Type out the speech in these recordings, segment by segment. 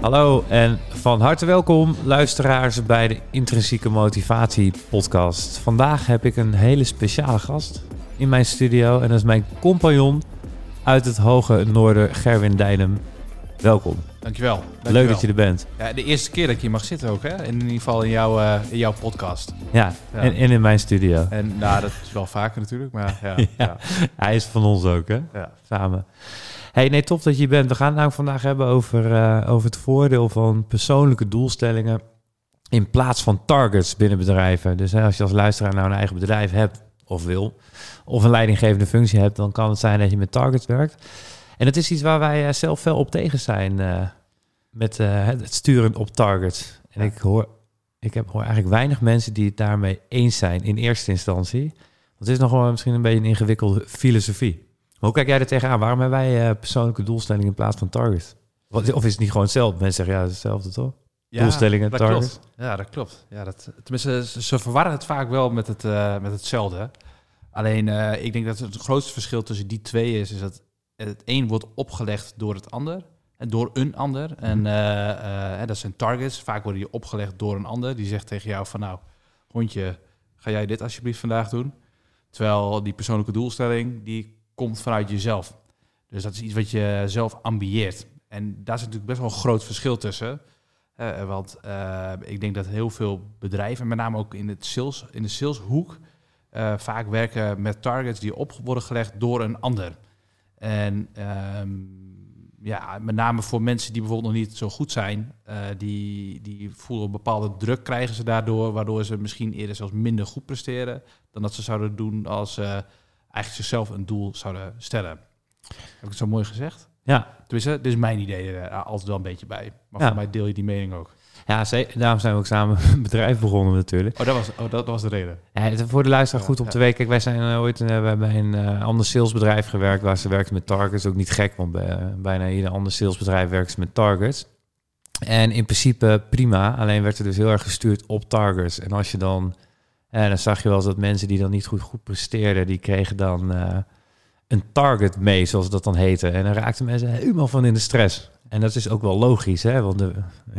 Hallo en van harte welkom luisteraars bij de Intrinsieke Motivatie podcast. Vandaag heb ik een hele speciale gast in mijn studio en dat is mijn compagnon uit het hoge noorden, Gerwin Dijnem. Welkom. Dankjewel. Dankjewel. Leuk dat je er bent. Ja, de eerste keer dat je hier mag zitten ook, hè? In ieder geval in jouw, eh, in jouw podcast. Ja, Ja. En, en in mijn studio. En nou, dat is wel vaker natuurlijk, maar ja. Ja. ja. Hij is van ons ook, hè? ja. Samen. Hey, nee, tof dat je bent. We gaan het nou vandaag hebben over, eh, over het voordeel van persoonlijke doelstellingen in plaats van targets binnen bedrijven. Dus hè, als je als luisteraar nou een eigen bedrijf hebt of wil, of een leidinggevende functie hebt, dan kan het zijn dat je met targets werkt. En het is iets waar wij eh, zelf fel op tegen zijn eh, met het sturen op targets. En ik hoor, ik heb, hoor eigenlijk weinig mensen die het daarmee eens zijn in eerste instantie. Het is nog wel misschien een beetje een ingewikkelde filosofie. Hoe kijk jij er tegenaan? Waarom hebben wij eh, persoonlijke doelstellingen in plaats van targets? Of is het niet gewoon hetzelfde? Mensen zeggen ja, hetzelfde toch? Ja, Doelstellingen, dat targets. Klopt. Ja, dat klopt. Ja, dat, tenminste, ze, verwarren het vaak wel met, het, eh, met hetzelfde. Alleen, eh, ik denk dat het grootste verschil tussen die twee is, is dat het een wordt opgelegd door het ander. En door een ander. En eh, hè, dat zijn targets. Vaak worden die opgelegd door een ander. Die zegt tegen jou van nou, hondje, ga jij dit alsjeblieft vandaag doen? Terwijl die persoonlijke doelstelling, die komt vanuit jezelf. Dus dat is iets wat je zelf ambieert. En daar is natuurlijk best wel een groot verschil tussen. Eh, want eh, ik denk dat heel veel bedrijven, met name ook in, het sales, in de saleshoek, eh, vaak werken met targets die op worden gelegd door een ander. En ehm, ja, met name voor mensen die bijvoorbeeld nog niet zo goed zijn, die, die voelen een bepaalde druk krijgen ze daardoor, waardoor ze misschien eerder zelfs minder goed presteren dan dat ze zouden doen als eigenlijk zichzelf een doel zouden stellen. Heb ik het zo mooi gezegd? Ja, Tenminste, dit is mijn idee er altijd wel een beetje bij. Maar Ja. voor mij deel je die mening ook. ja daarom zijn we ook samen een bedrijf begonnen natuurlijk. Oh, dat was, oh, dat was de reden. Ja, voor de luisteraar goed om ja. te weten. Kijk, wij zijn eh, ooit eh, we hebben bij een eh, ander salesbedrijf gewerkt waar ze werkten met targets. Ook niet gek, want bij, bijna ieder ander salesbedrijf werkt ze met targets. En in principe prima, alleen werd er dus heel erg gestuurd op targets. En als je dan, eh, dan zag je wel eens dat mensen die dan niet goed, goed presteerden, die kregen dan eh, een target mee, zoals dat dan heette. En dan raakten mensen helemaal van in de stress. En dat is ook wel logisch, hè? want de,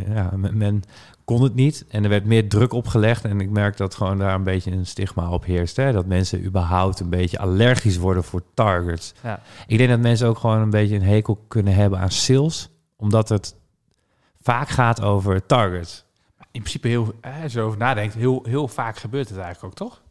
ja, men, men kon het niet en er werd meer druk opgelegd. En ik merk dat gewoon daar een beetje een stigma op heerst. Hè? Dat mensen überhaupt een beetje allergisch worden voor targets. Ja. Ik denk dat mensen ook gewoon een beetje een hekel kunnen hebben aan sales, omdat het vaak gaat over targets. In principe, heel, eh, als je nadenkt, heel, heel vaak gebeurt het eigenlijk ook, toch?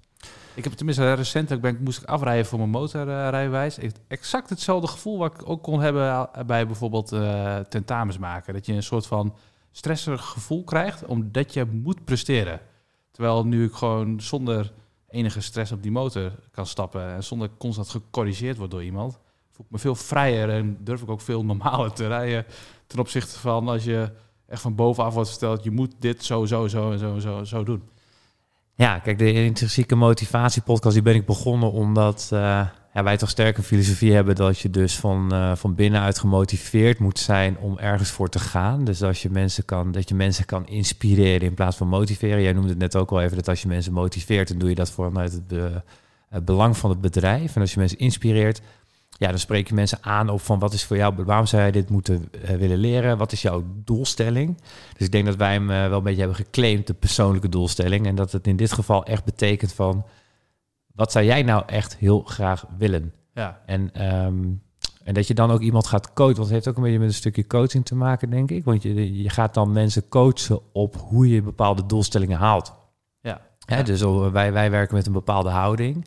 Ik heb tenminste recentelijk ben, moest ik afrijden voor mijn motorrijbewijs. Ik- exact hetzelfde gevoel wat ik ook kon hebben bij bijvoorbeeld eh, tentamens maken. Dat je een soort van stresserig gevoel krijgt, omdat je moet presteren. Terwijl nu ik gewoon zonder enige stress op die motor kan stappen en zonder constant gecorrigeerd wordt door iemand, voel ik me veel vrijer en durf ik ook veel normaler te rijden ten opzichte van als je echt van bovenaf wordt verteld, je moet dit zo, zo, zo en zo, zo, zo doen. Ja, kijk, de intrinsieke motivatiepodcast die ben ik begonnen omdat eh, ja, wij toch sterk een filosofie hebben dat je dus van, eh, van binnenuit gemotiveerd moet zijn om ergens voor te gaan. Dus als je mensen kan, dat je mensen kan inspireren in plaats van motiveren. Jij noemde het net ook al even dat als je mensen motiveert, dan doe je dat vanuit het, het belang van het bedrijf. En als je mensen inspireert, ja, dan spreek je mensen aan op van wat is voor jou, waarom zou je dit moeten eh, willen leren? Wat is jouw doelstelling? Dus ik denk dat wij hem eh, wel een beetje hebben geclaimd, de persoonlijke doelstelling. En dat het in dit geval echt betekent van, wat zou jij nou echt heel graag willen? Ja, En, ehm, en dat je dan ook iemand gaat coachen. Want het heeft ook een beetje met een stukje coaching te maken, denk ik. Want je, je gaat dan mensen coachen op hoe je bepaalde doelstellingen haalt. ja. Hè, Ja. Dus al- wij, wij werken met een bepaalde houding.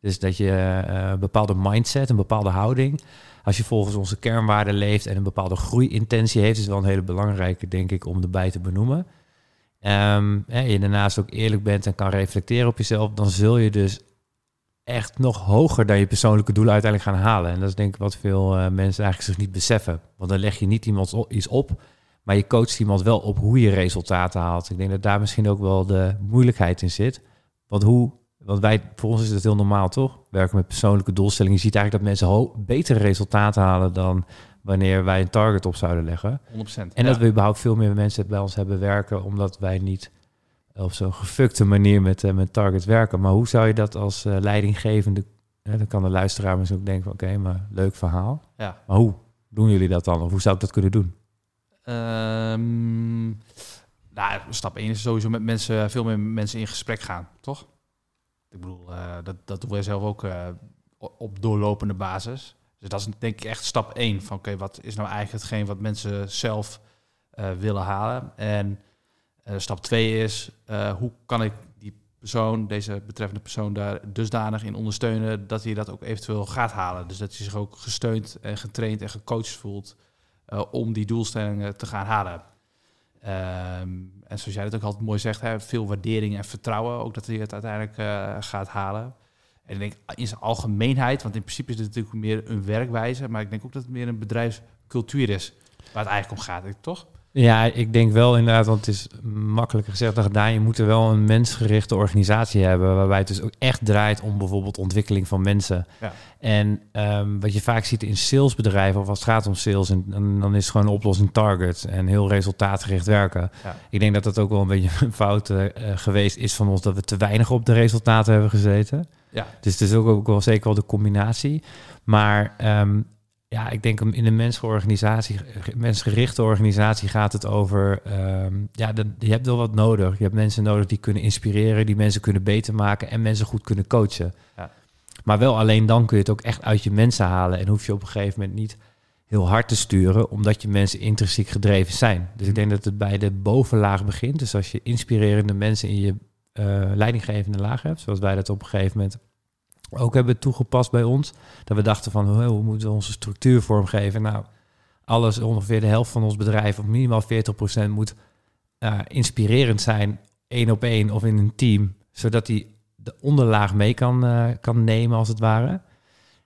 Dus dat je eh, een bepaalde mindset, een bapaalde houding. Als je volgens onze kernwaarden leeft en een bepaalde groeiintentie heeft, is wel een hele belangrijke, denk ik, om erbij te benoemen. Ehm, hè, je daarnaast ook eerlijk bent en kan reflecteren op jezelf, dan zul je dus echt nog hoger dan je persoonlijke doelen uiteindelijk gaan halen. En dat is denk ik wat veel eh, mensen eigenlijk zich niet beseffen. Want dan leg je niet iemand iets op, maar je coacht iemand wel op hoe je resultaten haalt. Ik denk dat daar misschien ook wel de moeilijkheid in zit. Want hoe, want wij, voor ons is het heel normaal toch? Werken met persoonlijke doelstellingen. Je ziet eigenlijk dat mensen betere resultaten halen dan wanneer wij een target op zouden leggen. 100%. En ja. dat we überhaupt veel meer mensen bij ons hebben werken, omdat wij niet op zo'n gefukte manier met, eh, met target werken. Maar hoe zou je dat als eh, leidinggevende, hè, dan kan de luisteraar misschien ook denken van oké, maar leuk verhaal. Ja. Maar hoe doen jullie dat dan? Of hoe zou ik dat kunnen doen? Ehm, nou, stap 1 is sowieso met mensen, veel meer mensen in gesprek gaan, toch? Ik bedoel, eh, dat, dat doen wij zelf ook eh, op doorlopende basis. Dus dat is denk ik echt stap 1 van oké, wat is nou eigenlijk hetgeen wat mensen zelf eh, willen halen? En stap 2 is, hoe kan ik die persoon, deze betreffende persoon, daar dusdanig in ondersteunen dat hij dat ook eventueel gaat halen. Dus dat hij zich ook gesteund en getraind en gecoacht voelt om die doelstellingen te gaan halen. Ehm, en zoals jij het ook altijd mooi zegt, hè, veel waardering en vertrouwen, ook dat hij het uiteindelijk eh, gaat halen. En ik denk in zijn algemeenheid, want in principe is dit natuurlijk meer een werkwijze, maar ik denk ook dat het meer een bedrijfscultuur is waar het eigenlijk om gaat, toch? Ja, ik denk wel inderdaad, want het is makkelijker gezegd dan gedaan. Je moet er wel een mensgerichte organisatie hebben, waarbij het dus ook echt draait om bijvoorbeeld ontwikkeling van mensen. Ja. En ehm, wat je vaak ziet in salesbedrijven, of als het gaat om sales, en, dan, dan is het gewoon een oplossing target en heel resultaatgericht werken. Ja. Ik denk dat dat ook wel een beetje een fout eh, geweest is van ons, dat we te weinig op de resultaten hebben gezeten. Ja, Dus het is ook, ook wel zeker wel de combinatie. Maar ehm, ja, ik denk in een mensgeorganisatie, mensgerichte organisatie gaat het over... ehm, ja, de, je hebt wel wat nodig. Je hebt mensen nodig die kunnen inspireren, die mensen kunnen beter maken... en mensen goed kunnen coachen. Ja. Maar wel alleen dan kun je het ook echt uit je mensen halen... en hoef je op een gegeven moment niet heel hard te sturen... omdat je mensen intrinsiek gedreven zijn. Dus ik denk dat het bij de bovenlaag begint. Dus als je inspirerende mensen in je eh, leidinggevende laag hebt... zoals wij dat op een gegeven moment ook hebben toegepast bij ons. Dat we dachten van, hoe moeten we onze structuur vormgeven? Nou, alles, ongeveer de helft van ons bedrijf, of minimaal 40% moet eh, inspirerend zijn, één op één of in een team, zodat hij de onderlaag mee kan, eh, kan nemen, als het ware.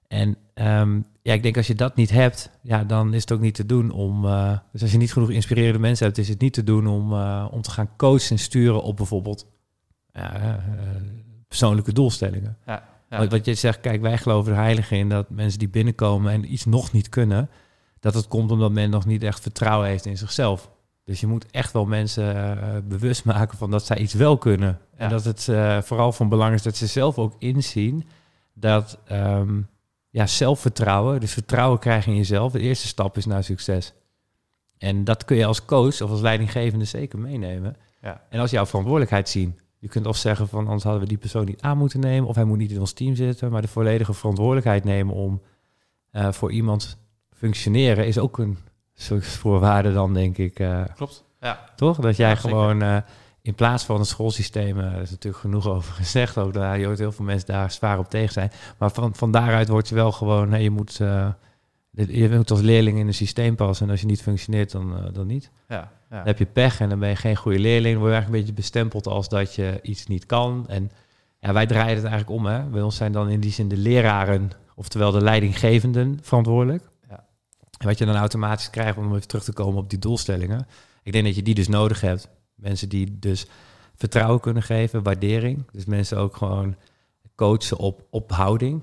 En ehm, ja, ik denk als je dat niet hebt, ja, dan is het ook niet te doen om. eh, dus als je niet genoeg inspirerende mensen hebt, is het niet te doen om, om te gaan coachen en sturen op bijvoorbeeld persoonlijke doelstellingen. ja, ja. Wat, wat je zegt, kijk, wij geloven er heilig in dat mensen die binnenkomen en iets nog niet kunnen, dat het komt omdat men nog niet echt vertrouwen heeft in zichzelf. Dus je moet echt wel mensen eh, bewust maken van dat zij iets wel kunnen. Ja. En dat het eh, vooral van belang is dat ze zelf ook inzien dat ehm, ja, zelfvertrouwen, dus vertrouwen krijgen in jezelf, de eerste stap is naar succes. En dat kun je als coach of als leidinggevende zeker meenemen. Ja. En als jouw verantwoordelijkheid zien. Je kunt of zeggen van anders hadden we die persoon niet aan moeten nemen, of hij moet niet in ons team zitten, maar de volledige verantwoordelijkheid nemen om eh, voor iemand functioneren is ook een soort voorwaarde dan, denk ik. eh, Klopt. Ja, toch? Dat jij Ja, gewoon eh, in plaats van het schoolsysteem, er is natuurlijk genoeg over gezegd, ook daar je hoort heel veel mensen daar zwaar op tegen zijn. Maar van, van daaruit word je wel gewoon, nee, je moet, je moet als leerling in een systeem passen. En als je niet functioneert, dan, eh, dan niet. ja, ja. Dan heb je pech en dan ben je geen goede leerling. Dan word je eigenlijk een beetje bestempeld als dat je iets niet kan. En ja, wij draaien het eigenlijk om. Hè? Bij ons zijn dan in die zin de leraren, oftewel de leidinggevenden, verantwoordelijk. Ja. En wat je dan automatisch krijgt, om even terug te komen op die doelstellingen. Ik denk dat je die dus nodig hebt. Mensen die dus vertrouwen kunnen geven, waardering. Dus mensen ook gewoon coachen op, op houding.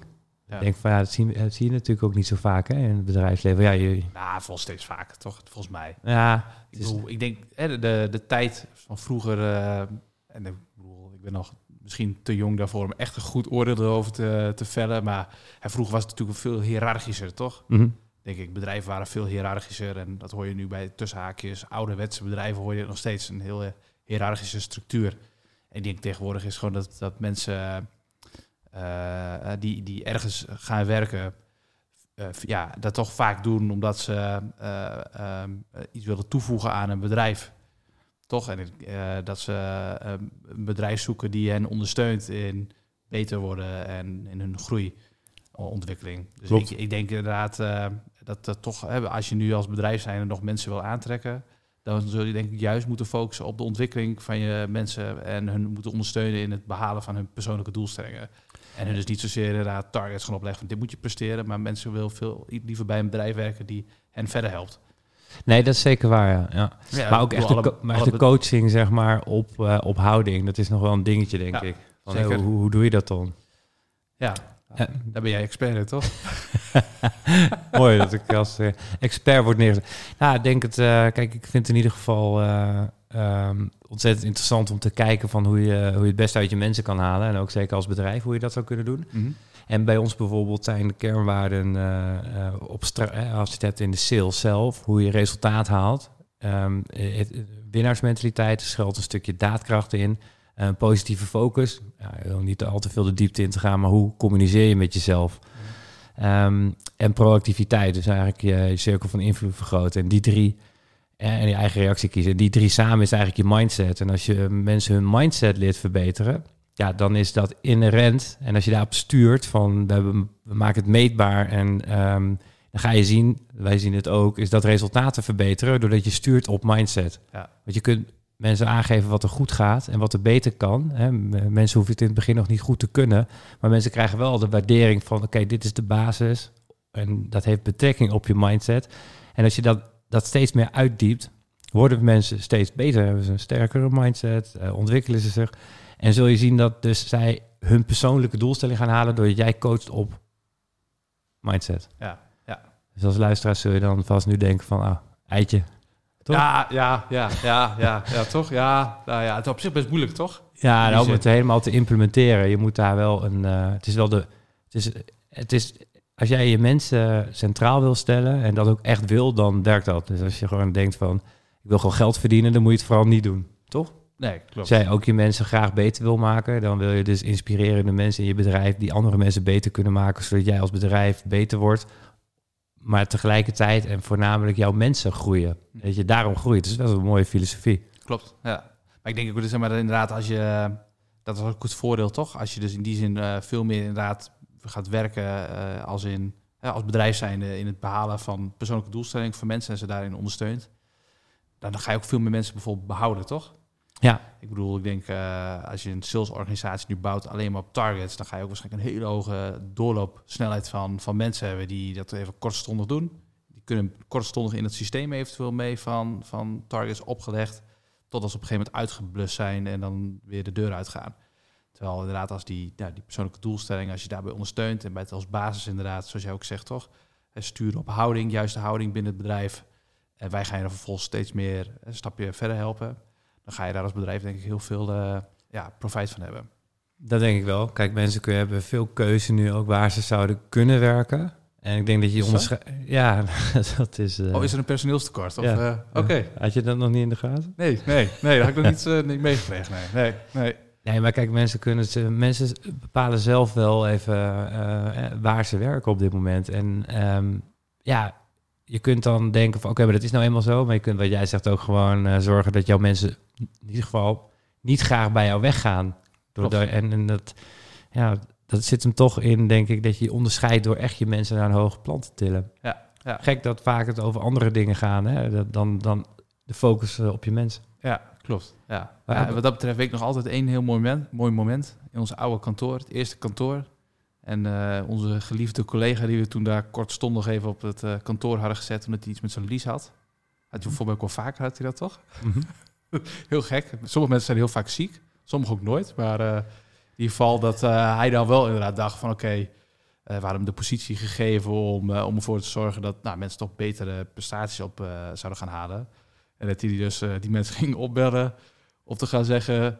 Ja. Ik denk van ja, dat zie, dat zie je natuurlijk ook niet zo vaak hè, in het bedrijfsleven. Ja, je, Nou, volgens steeds vaker, toch? Volgens mij. ja Ik, is- ik denk, hè, de, de, de tijd van vroeger, eh, en ik bedoel, ik ben nog misschien te jong daarvoor om echt een goed oordeel erover te, te vellen, maar hè, vroeger was het natuurlijk veel hiërarchischer, toch? Mhm. Denk ik, bedrijven waren veel hiërarchischer en dat hoor je nu bij tussenhaakjes, ouderwetse bedrijven hoor je nog steeds een heel hiërarchische structuur. En ik denk tegenwoordig is gewoon dat, dat mensen die, die ergens gaan werken, eh, ja, dat toch vaak doen omdat ze eh, ehm, eh, iets willen toevoegen aan een bedrijf. Toch? En eh, dat ze eh, een bedrijf zoeken die hen ondersteunt in beter worden en in hun groeiontwikkeling. Dus Klopt. ik, ik denk inderdaad eh, dat dat toch, hè, als je nu als bedrijf zijn nog mensen wil aantrekken, dan zul je denk ik juist moeten focussen op de ontwikkeling van je mensen en hun moeten ondersteunen in het behalen van hun persoonlijke doelstellingen. En hun dus niet zozeer inderdaad targets gaan opleggen van dit moet je presteren, maar mensen willen veel liever bij een bedrijf werken die hen verder helpt. Nee, dat is zeker waar, ja. ja. Ja, maar ook echt de, maar echt de coaching, zeg maar, op, eh, op houding. Dat is nog wel een dingetje, denk Ja, ik. Van, hoe, hoe doe je dat dan? Ja, Ja. daar ben jij expert in, toch? Mooi dat ik als eh, expert word neergezet. Nou, ik denk het... eh, kijk, ik vind het in ieder geval eh, ehm, ontzettend interessant om te kijken van hoe je, hoe je het beste uit je mensen kan halen. En ook zeker als bedrijf, hoe je dat zou kunnen doen. En bij ons bijvoorbeeld zijn de kernwaarden eh, op als je het hebt in de sales zelf, hoe je resultaat haalt. Ehm, het, winnaarsmentaliteit, schuilt een stukje daadkracht in. Een positieve focus. Ja, niet al te veel de diepte in te gaan, maar hoe communiceer je met jezelf? Ehm, en proactiviteit, dus eigenlijk je, je cirkel van invloed vergroten. En die drie, en je eigen reactie kiezen. Die drie samen is eigenlijk je mindset. En als je mensen hun mindset leert verbeteren, ja, dan is dat inherent. En als je daarop stuurt van we maken het meetbaar en ehm, dan ga je zien, wij zien het ook, is dat resultaten verbeteren doordat je stuurt op mindset. Ja. Want je kunt mensen aangeven wat er goed gaat en wat er beter kan. Hè. Mensen hoeven het in het begin nog niet goed te kunnen, maar mensen krijgen wel de waardering van oké, dit is de basis en dat heeft betrekking op je mindset. En als je dat, dat steeds meer uitdiept, worden mensen steeds beter, hebben ze een sterkere mindset, uh, ontwikkelen ze zich. En zul je zien dat dus zij hun persoonlijke doelstelling gaan halen doordat jij coacht op mindset. Ja, ja. Dus als luisteraar zul je dan vast nu denken van, ah, eitje. Toch? Ja, ja, ja, ja, ja, ja, toch? Ja, nou ja, het is op zich best moeilijk, toch? Ja, nou, om het helemaal te implementeren. Je moet daar wel een, uh, het is wel de, het is, het is, als jij je mensen centraal wil stellen en dat ook echt wil, dan werkt dat. Dus als je gewoon denkt van, ik wil gewoon geld verdienen, dan moet je het vooral niet doen, toch? Nee, klopt. Als jij ook je mensen graag beter wil maken, dan wil je dus inspirerende mensen in je bedrijf die andere mensen beter kunnen maken, zodat jij als bedrijf beter wordt. Maar tegelijkertijd en voornamelijk jouw mensen groeien. Dat je daarom groeit. Dus dat is een mooie filosofie. Klopt, ja. Maar ik denk ook, zeg maar, inderdaad, als je, dat is ook het voordeel toch? Als je dus in die zin uh, veel meer inderdaad gaat werken uh, als, in, uh, als bedrijf zijnde in het behalen van persoonlijke doelstellingen voor mensen en ze daarin ondersteunt. Dan ga je ook veel meer mensen bijvoorbeeld behouden, toch? Ja. Ik bedoel, ik denk uh, als je een salesorganisatie nu bouwt alleen maar op targets, dan ga je ook waarschijnlijk een hele hoge doorloopsnelheid van, van mensen hebben die dat even kortstondig doen. Die kunnen kortstondig in het systeem eventueel mee van, van targets opgelegd, tot als ze op een gegeven moment uitgeblust zijn en dan weer de deur uitgaan. Terwijl inderdaad als die, ja, die persoonlijke doelstelling, als je daarbij ondersteunt en bij het als basis inderdaad, zoals jij ook zegt toch, sturen op houding, juiste houding binnen het bedrijf. En wij gaan je er vervolgens steeds meer een stapje verder helpen dan ga je daar als bedrijf denk ik heel veel uh, ja, profijt van hebben. Dat denk ik wel. Kijk, mensen kunnen, hebben veel keuze nu ook waar ze zouden kunnen werken. En ik denk dat je onderscheidt. Ja, dat is. Uh... Oh, is er een personeelstekort? Of, ja. Uh, Oké. Had je dat nog niet in de gaten? Nee, nee, nee, dat heb ik nog niet, uh, niet meegekregen. Nee, nee, nee. Nee, maar kijk, mensen kunnen ze, mensen bepalen zelf wel even waar ze werken op dit moment. En um, ja, je kunt dan denken van oké, okay, maar dat is nou eenmaal zo. Maar je kunt, wat jij zegt, ook gewoon uh, zorgen dat jouw mensen in ieder geval niet graag bij jou weggaan. Door en, en dat, ja, dat zit hem toch in, denk ik, dat je onderscheidt door echt je mensen naar een hoger plan te tillen. Ja, ja. Gek dat vaak het over andere dingen gaan, hè, dan, dan de focus op je mensen. Ja, klopt. Ja. ja wat dat betreft weet ik nog altijd één heel mooi moment, mooi moment in ons oude kantoor, het eerste kantoor. En uh, onze geliefde collega die we toen daar kortstondig even op het uh, kantoor hadden gezet, omdat hij iets met zijn lies had. Had je bijvoorbeeld ook wel vaker, had hij dat toch? Mm -hmm. heel gek. Sommige mensen zijn heel vaak ziek, sommige ook nooit. Maar uh, in ieder geval dat hij dan wel inderdaad dacht van oké, okay, we hadden hem de positie gegeven om, om ervoor te zorgen dat nou, mensen toch betere prestaties op zouden gaan halen. En dat hij dus die mensen ging opbellen om te gaan zeggen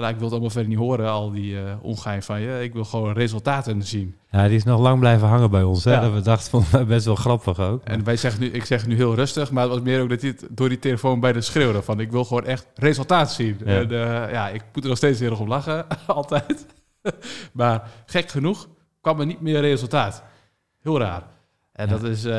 van, ik wil het allemaal verder niet horen, al die uh, ongein van je. Ik wil gewoon resultaten zien. Ja, die is nog lang blijven hangen bij ons. Hè? Ja. Dat we dachten, vond wij best wel grappig ook. En wij zeggen nu, ik zeg nu heel rustig, maar het was meer ook dat hij het door die telefoon bij de schreeuwde van, ik wil gewoon echt resultaat zien. Ja. En uh, ja, ik moet er nog steeds heel erg om lachen, altijd. maar gek genoeg kwam er niet meer resultaat. Heel raar. En ja. dat is, uh, uh,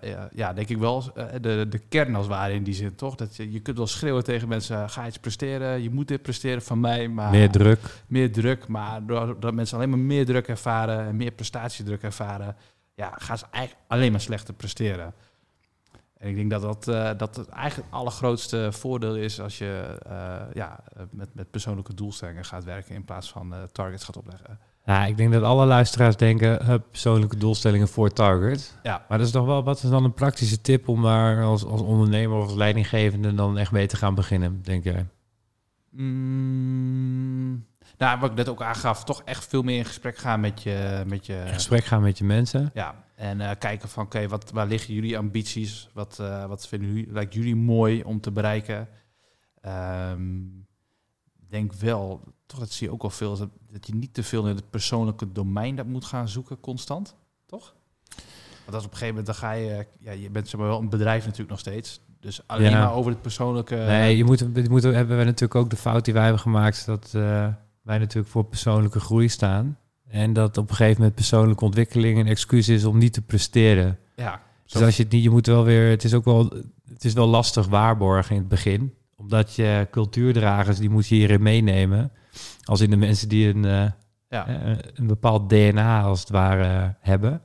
ja, ja, denk ik wel, uh, de, de kern als ware in die zin, toch? Dat je, je kunt wel schreeuwen tegen mensen, ga iets presteren, je moet dit presteren van mij. Maar, meer druk. Meer druk, maar doordat mensen alleen maar meer druk ervaren en meer prestatiedruk ervaren, ja, gaan ze eigenlijk alleen maar slechter presteren. En ik denk dat dat, dat het eigenlijk het allergrootste voordeel is als je ja, met, met persoonlijke doelstellingen gaat werken in plaats van targets gaat opleggen. Ja, ik denk dat alle luisteraars denken, hup, persoonlijke doelstellingen voor target. Ja. Maar dat is toch wel, wat is dan een praktische tip om daar als, als ondernemer of als leidinggevende dan echt mee te gaan beginnen, denk jij? Mm, nou, wat ik net ook aangaf, toch echt veel meer in gesprek gaan met je... Met je in gesprek gaan met je mensen. Ja, en uh, kijken van, oké, wat wat, waar liggen jullie ambities? Wat, uh, wat vinden jullie, lijkt jullie mooi om te bereiken? Um, denk wel, toch dat zie je ook wel veel, dat, dat je niet te veel in het persoonlijke domein dat moet gaan zoeken constant, toch? Want als op een gegeven moment dan ga je, ja, je bent zeg maar wel een bedrijf natuurlijk nog steeds. Dus alleen Ja. maar over het persoonlijke... Nee, je moet, je moet, hebben we natuurlijk ook de fout die wij hebben gemaakt, dat eh, wij natuurlijk voor persoonlijke groei staan. En dat op een gegeven moment persoonlijke ontwikkeling een excuus is om niet te presteren. Ja, zo- Dus als je het niet, je moet wel weer, het is ook wel, het is wel lastig waarborgen in het begin. Omdat je cultuurdragers, die moet je hierin meenemen. Als in de mensen die een, eh, ja. eh, een bepaald DNA als het ware hebben.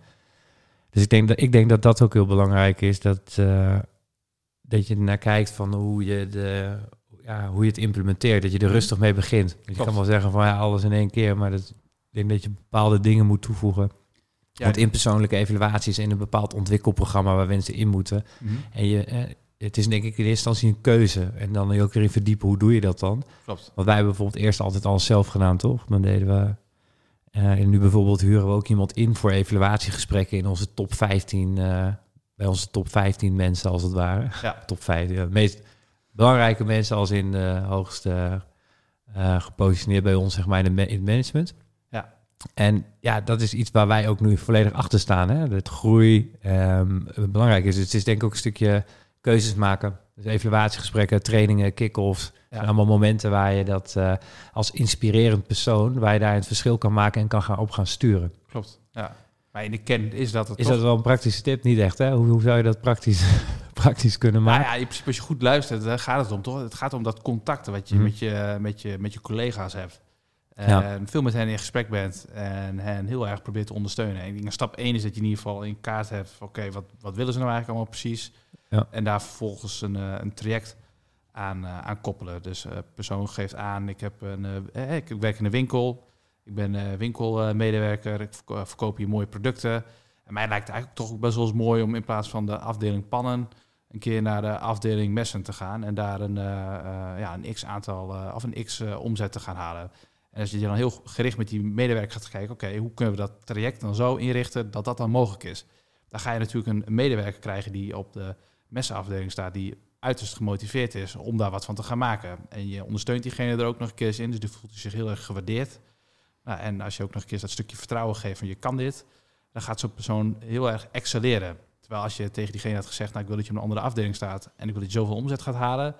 Dus ik denk dat, ik denk dat dat ook heel belangrijk is. Dat, eh, dat je naar kijkt van hoe je, de, ja, hoe je het implementeert. Dat je er rustig mee begint. Je kan wel zeggen van ja, alles in één keer. Maar dat, ik denk dat je bepaalde dingen moet toevoegen. Ja, Want in persoonlijke evaluaties in een bepaald ontwikkelprogramma waar mensen in moeten. Mhm, En je, het is denk ik in eerste instantie een keuze. En dan je ook erin verdiepen, hoe doe je dat dan? Klopt. Want wij hebben bijvoorbeeld eerst altijd alles zelf gedaan, toch? Dan deden we... eh, en nu bijvoorbeeld huren we ook iemand in voor evaluatiegesprekken in onze top 15... eh, bij onze top 15 mensen als het ware. Ja. Top 15. ja, De meest belangrijke mensen als in de hoogste eh, gepositioneerd bij ons, zeg maar, in, het management. Ja. En ja, dat is iets waar wij ook nu volledig achter staan. Hè? Dat groei ehm, belangrijk is. Dus het is denk ik ook een stukje keuzes maken. Dus evaluatiegesprekken, trainingen, kick-offs. Ja. allemaal momenten waar je dat eh, als inspirerend persoon... waar je daar het verschil kan maken en kan gaan op gaan sturen. Klopt. Ja. Maar in de kern is dat het Is toch... dat wel een praktische tip? Niet echt, hè? Hoe, hoe zou je dat praktisch, praktisch kunnen Nou maken? ja, in principe als je goed luistert, daar gaat het om, toch? Het gaat om dat contact wat je, Mhm. met, je, met, je met je collega's hebt. En Ja. veel met hen in gesprek bent en hen heel erg probeert te ondersteunen. En ik denk, stap 1 is dat je in ieder geval in kaart hebt oké, wat, wat willen ze nou eigenlijk allemaal precies? Ja. En daar vervolgens een, eh, een traject aan, eh, koppelen. Dus eh persoon geeft aan, ik, heb een, ik werk in een winkel, ik ben winkelmedewerker, ik verko- verkoop hier mooie producten. En mij lijkt het eigenlijk toch best wel eens mooi om in plaats van de afdeling pannen een keer naar de afdeling messen te gaan en daar een, ja, een x aantal of een x omzet te gaan halen. En als je dan heel gericht met die medewerker gaat kijken, oké, hoe kunnen we dat traject dan zo inrichten dat dat dan mogelijk is? Dan ga je natuurlijk een medewerker krijgen die op de messenafdeling staat, die uiterst gemotiveerd is om daar wat van te gaan maken. En je ondersteunt diegene er ook nog een keer in, dus die voelt zich heel erg gewaardeerd. Nou, en als je ook nog een keer dat stukje vertrouwen geeft van je kan dit, dan gaat zo'n persoon heel erg excelleren. Terwijl als je tegen diegene had gezegd, nou ik wil dat je op een andere afdeling staat en ik wil dat je zoveel omzet gaat halen,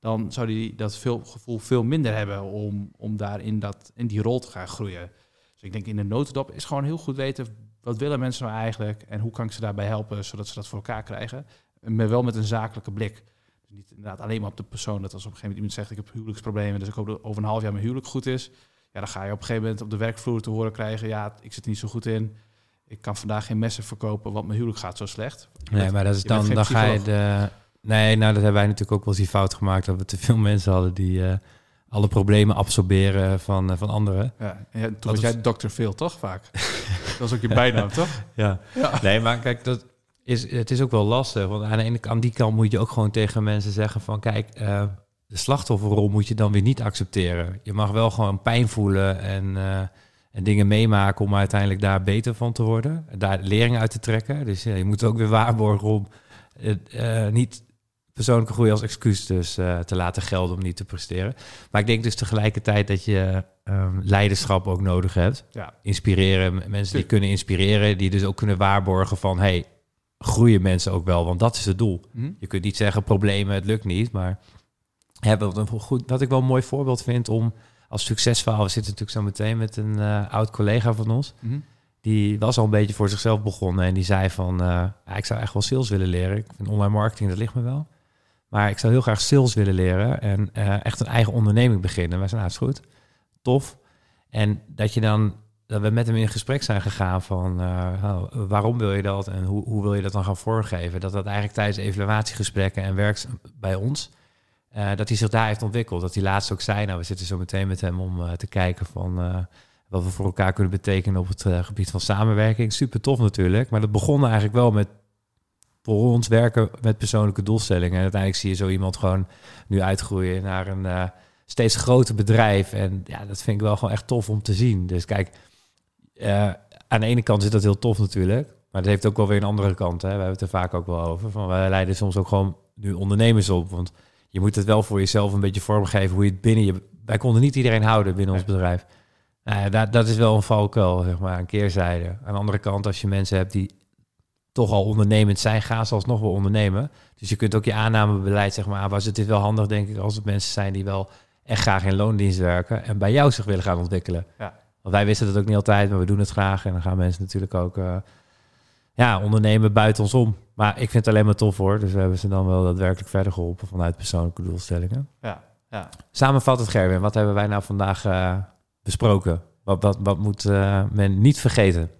dan zou die dat veel, gevoel veel minder hebben om, om daar in, dat, in die rol te gaan groeien. Dus ik denk in de notendop is gewoon heel goed weten wat willen mensen nou eigenlijk en hoe kan ik ze daarbij helpen zodat ze dat voor elkaar krijgen. Maar wel met een zakelijke blik. Dus niet inderdaad alleen maar op de persoon. Dat als op een gegeven moment iemand zegt ik heb huwelijksproblemen, dus ik hoop dat over een half jaar mijn huwelijk goed is. Ja, dan ga je op een gegeven moment op de werkvloer te horen krijgen, ja, ik zit er niet zo goed in. Ik kan vandaag geen messen verkopen, want mijn huwelijk gaat zo slecht. Nee, bent- maar dat is dan, dan ga je de... Nee, nou, dat hebben wij natuurlijk ook wel eens die fout gemaakt... dat we te veel mensen hadden die eh, alle problemen absorberen van, eh, van anderen. Ja, en toen Dat was jij Dr. Phil, toch vaak? dat was ook je bijnaam, toch? Ja. Ja. Nee, maar kijk, dat is, het is ook wel lastig. Want aan de ene kant, aan die kant moet je ook gewoon tegen mensen zeggen van... kijk, eh, de slachtofferrol moet je dan weer niet accepteren. Je mag wel gewoon pijn voelen en, eh, en dingen meemaken... om uiteindelijk daar beter van te worden. Daar lering uit te trekken. Dus ja, je moet ook weer waarborgen om eh, niet persoonlijke groei als excuus dus te laten gelden om niet te presteren. Maar ik denk dus tegelijkertijd dat je ehm, leiderschap ook nodig hebt Ja, inspireren. Mensen die kunnen inspireren, die dus ook kunnen waarborgen van... hey, groeien mensen ook wel, want dat is het doel. Hm? Je kunt niet zeggen problemen, het lukt niet, maar... Hebben wat, een goed, wat ik wel een mooi voorbeeld vind om als succesverhaal... We zitten natuurlijk zo meteen met een eh, oud collega van ons. Mhm. Die was al een beetje voor zichzelf begonnen en die zei van... eh, ja, ik zou echt wel sales willen leren. Ik vind online marketing, dat ligt me wel. Maar ik zou heel graag sales willen leren en eh, echt een eigen onderneming beginnen. Wij zijn nou, is goed, tof. En dat je dan, dat we met hem in gesprek zijn gegaan van eh, oh, waarom wil je dat en hoe, hoe wil je dat dan gaan vormgeven? Dat dat eigenlijk tijdens evaluatiegesprekken en werk bij ons, eh, dat hij zich daar heeft ontwikkeld. Dat hij laatst ook zei, nou we zitten zo meteen met hem om eh, te kijken van wat we voor elkaar kunnen betekenen op het gebied van samenwerking. Super tof natuurlijk, maar dat begon eigenlijk wel met voor ons werken met persoonlijke doelstellingen. En uiteindelijk zie je zo iemand gewoon nu uitgroeien naar een steeds groter bedrijf. En ja, dat vind ik wel gewoon echt tof om te zien. Dus kijk, eh, aan de ene kant is dat heel tof natuurlijk. Maar dat heeft ook wel weer een andere kant. Hè. We hebben het er vaak ook wel over. Van, wij leiden soms ook gewoon nu ondernemers op. Want je moet het wel voor jezelf een beetje vormgeven hoe je het binnen je... Wij konden niet iedereen houden binnen ons bedrijf. Nou ja, dat, dat is wel een valkuil, zeg maar, een keerzijde. Aan de andere kant, als je mensen hebt die toch al ondernemend zijn, gaan ze alsnog wel ondernemen. Dus je kunt ook je aannamebeleid, zeg maar, was het is wel handig, denk ik, als het mensen zijn die wel echt graag in loondienst werken en bij jou zich willen gaan ontwikkelen. Ja. Want wij wisten dat ook niet altijd, maar we doen het graag. En dan gaan mensen natuurlijk ook uh, ja, ondernemen buiten ons om. Maar ik vind het alleen maar tof hoor. Dus we hebben ze dan wel daadwerkelijk verder geholpen vanuit persoonlijke doelstellingen. Ja, ja. Samenvattend, Gerwin, wat hebben wij nou vandaag uh, besproken? Wat, wat, wat moet uh, men niet vergeten?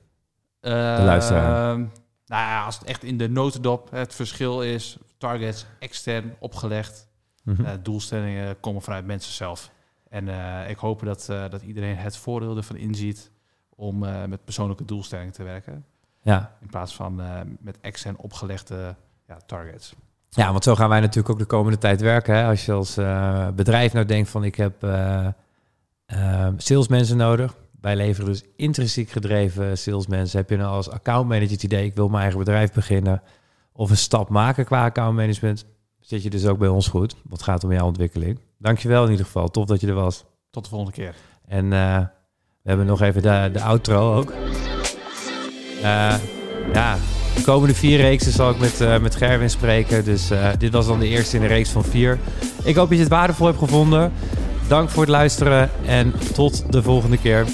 de luisteraar. Ehm, nou ja, als het echt in de notendop het verschil is, targets extern opgelegd, mm -hmm. doelstellingen komen vanuit mensen zelf. En uh, ik hoop dat, uh, dat iedereen het voordeel ervan inziet om uh, met persoonlijke doelstellingen te werken. Ja. In plaats van met extern opgelegde ja, targets. Ja, want zo gaan wij natuurlijk ook de komende tijd werken. Hè? Als je als bedrijf nou denkt van ik heb salesmensen nodig. Wij leveren dus intrinsiek gedreven salesmensen. Heb je nou als accountmanager het idee, ik wil mijn eigen bedrijf beginnen. Of een stap maken qua accountmanagement. Zit je dus ook bij ons goed. Wat gaat om jouw ontwikkeling. Dankjewel in ieder geval. Tof dat je er was. Tot de volgende keer. En uh, we hebben nog even de, de outro ook. Uh, ja, de komende vier reeksen zal ik met, uh, met Gerwin spreken. Dus dit was dan de eerste in de reeks van vier. Ik hoop dat je het waardevol hebt gevonden. Dank voor het luisteren en tot de volgende keer.